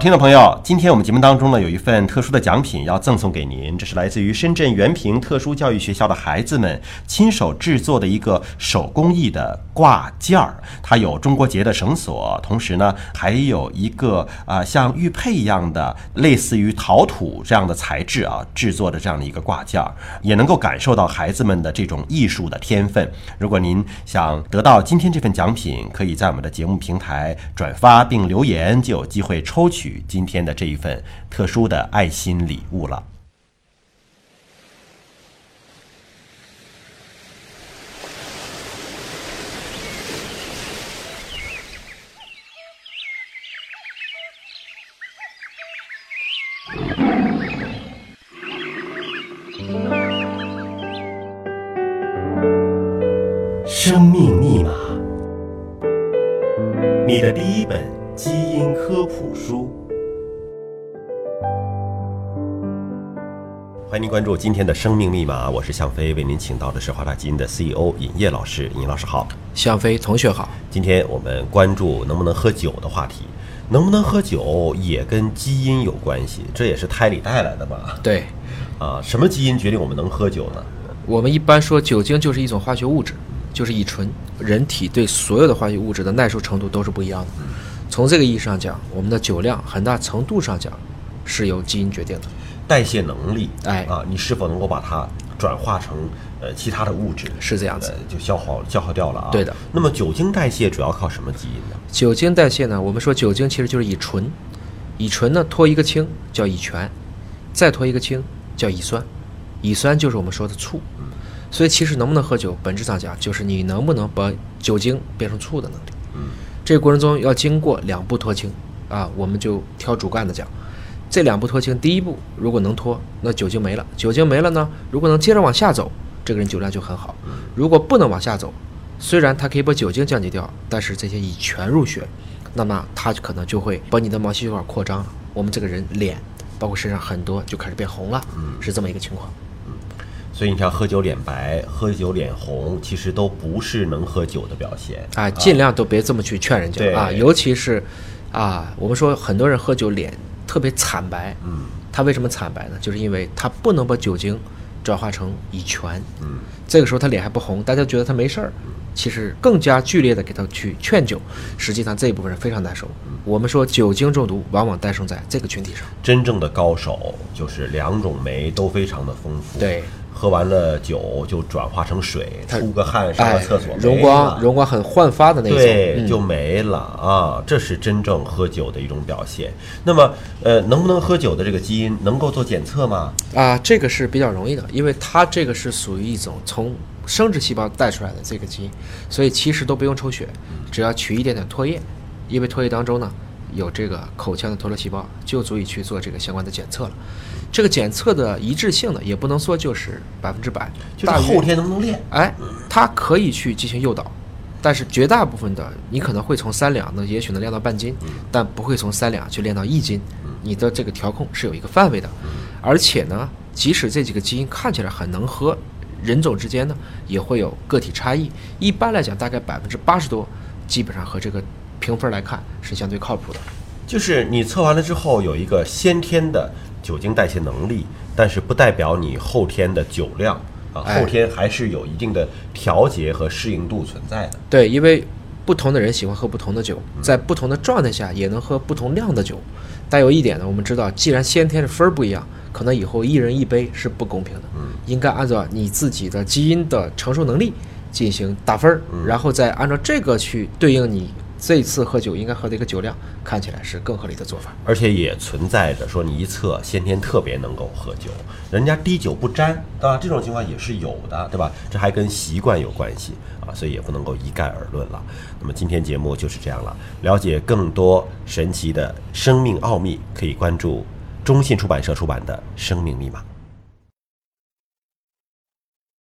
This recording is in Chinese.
听众朋友，今天我们节目当中呢，有一份特殊的奖品要赠送给您，这是来自于深圳原平特殊教育学校的孩子们亲手制作的一个手工艺的挂件儿。它有中国结的绳索，同时呢，还有一个啊像玉佩一样的类似于陶土这样的材质啊制作的这样的一个挂件儿，也能够感受到孩子们的这种艺术的天分。如果您想得到今天这份奖品，可以在我们的节目平台转发并留言，就有机会抽取。今天的这一份特殊的爱心礼物了。生命密码，你的第一本基因科普书。欢迎您关注今天的生命密码，我是向飞，为您请到的是华大基因的 CEO 尹烨老师。尹老师好，向飞同学好。今天我们关注能不能喝酒的话题，能不能喝酒也跟基因有关系，这也是胎里带来的吧？对，啊，什么基因决定我们能喝酒呢？我们一般说酒精就是一种化学物质，就是乙醇，人体对所有的化学物质的耐受程度都是不一样的。从这个意义上讲，我们的酒量很大程度上讲是由基因决定的。代谢能力，哎啊，你是否能够把它转化成呃其他的物质？是这样子，就消耗消耗掉了啊。对的。那么酒精代谢主要靠什么基因呢？酒精代谢呢？我们说酒精其实就是乙醇，乙醇呢脱一个氢叫乙醛，再脱一个氢叫乙酸，乙酸就是我们说的醋。所以其实能不能喝酒，本质上讲就是你能不能把酒精变成醋的能力。嗯。这个过程中要经过两步脱氢啊，我们就挑主干的讲。这两步脱氢，第一步如果能脱，那酒精没了。酒精没了呢，如果能接着往下走，这个人酒量就很好。如果不能往下走，虽然它可以把酒精降解掉，但是这些乙醛入血，那么它可能就会把你的毛细血管扩张了。我们这个人脸，包括身上很多就开始变红了，是这么一个情况。所以你看，喝酒脸白、喝酒脸红，其实都不是能喝酒的表现啊。尽量都别这么去劝人家啊，尤其是啊，我们说很多人喝酒脸。特别惨白，嗯，他为什么惨白呢？就是因为他不能把酒精转化成乙醛，嗯，这个时候他脸还不红，大家觉得他没事儿，其实更加剧烈的给他去劝酒，实际上这一部分人非常难受。我们说酒精中毒往往诞生在这个群体上，真正的高手就是两种酶都非常的丰富，对。喝完了酒就转化成水，出个汗上个厕所，容光容光很焕发的那种，对，就没了啊！这是真正喝酒的一种表现。那么，呃，能不能喝酒的这个基因能够做检测吗？啊，这个是比较容易的，因为它这个是属于一种从生殖细胞带出来的这个基因，所以其实都不用抽血，只要取一点点唾液，因为唾液当中呢有这个口腔的脱落细胞，就足以去做这个相关的检测了。这个检测的一致性呢，也不能说就是百分之百，就是后天能不能练？哎，它可以去进行诱导，但是绝大部分的你可能会从三两，呢，也许能练到半斤，但不会从三两去练到一斤。你的这个调控是有一个范围的，而且呢，即使这几个基因看起来很能喝，人种之间呢也会有个体差异。一般来讲，大概百分之八十多，基本上和这个评分来看是相对靠谱的。就是你测完了之后有一个先天的。酒精代谢能力，但是不代表你后天的酒量啊，后天还是有一定的调节和适应度存在的。对，因为不同的人喜欢喝不同的酒，在不同的状态下也能喝不同量的酒。但有一点呢，我们知道，既然先天的分儿不一样，可能以后一人一杯是不公平的。嗯，应该按照你自己的基因的承受能力进行打分儿，然后再按照这个去对应你。这次喝酒应该喝的一个酒量，看起来是更合理的做法，而且也存在着说你一测先天特别能够喝酒，人家滴酒不沾，对吧？这种情况也是有的，对吧？这还跟习惯有关系啊，所以也不能够一概而论了。那么今天节目就是这样了，了解更多神奇的生命奥秘，可以关注中信出版社出版的《生命密码》。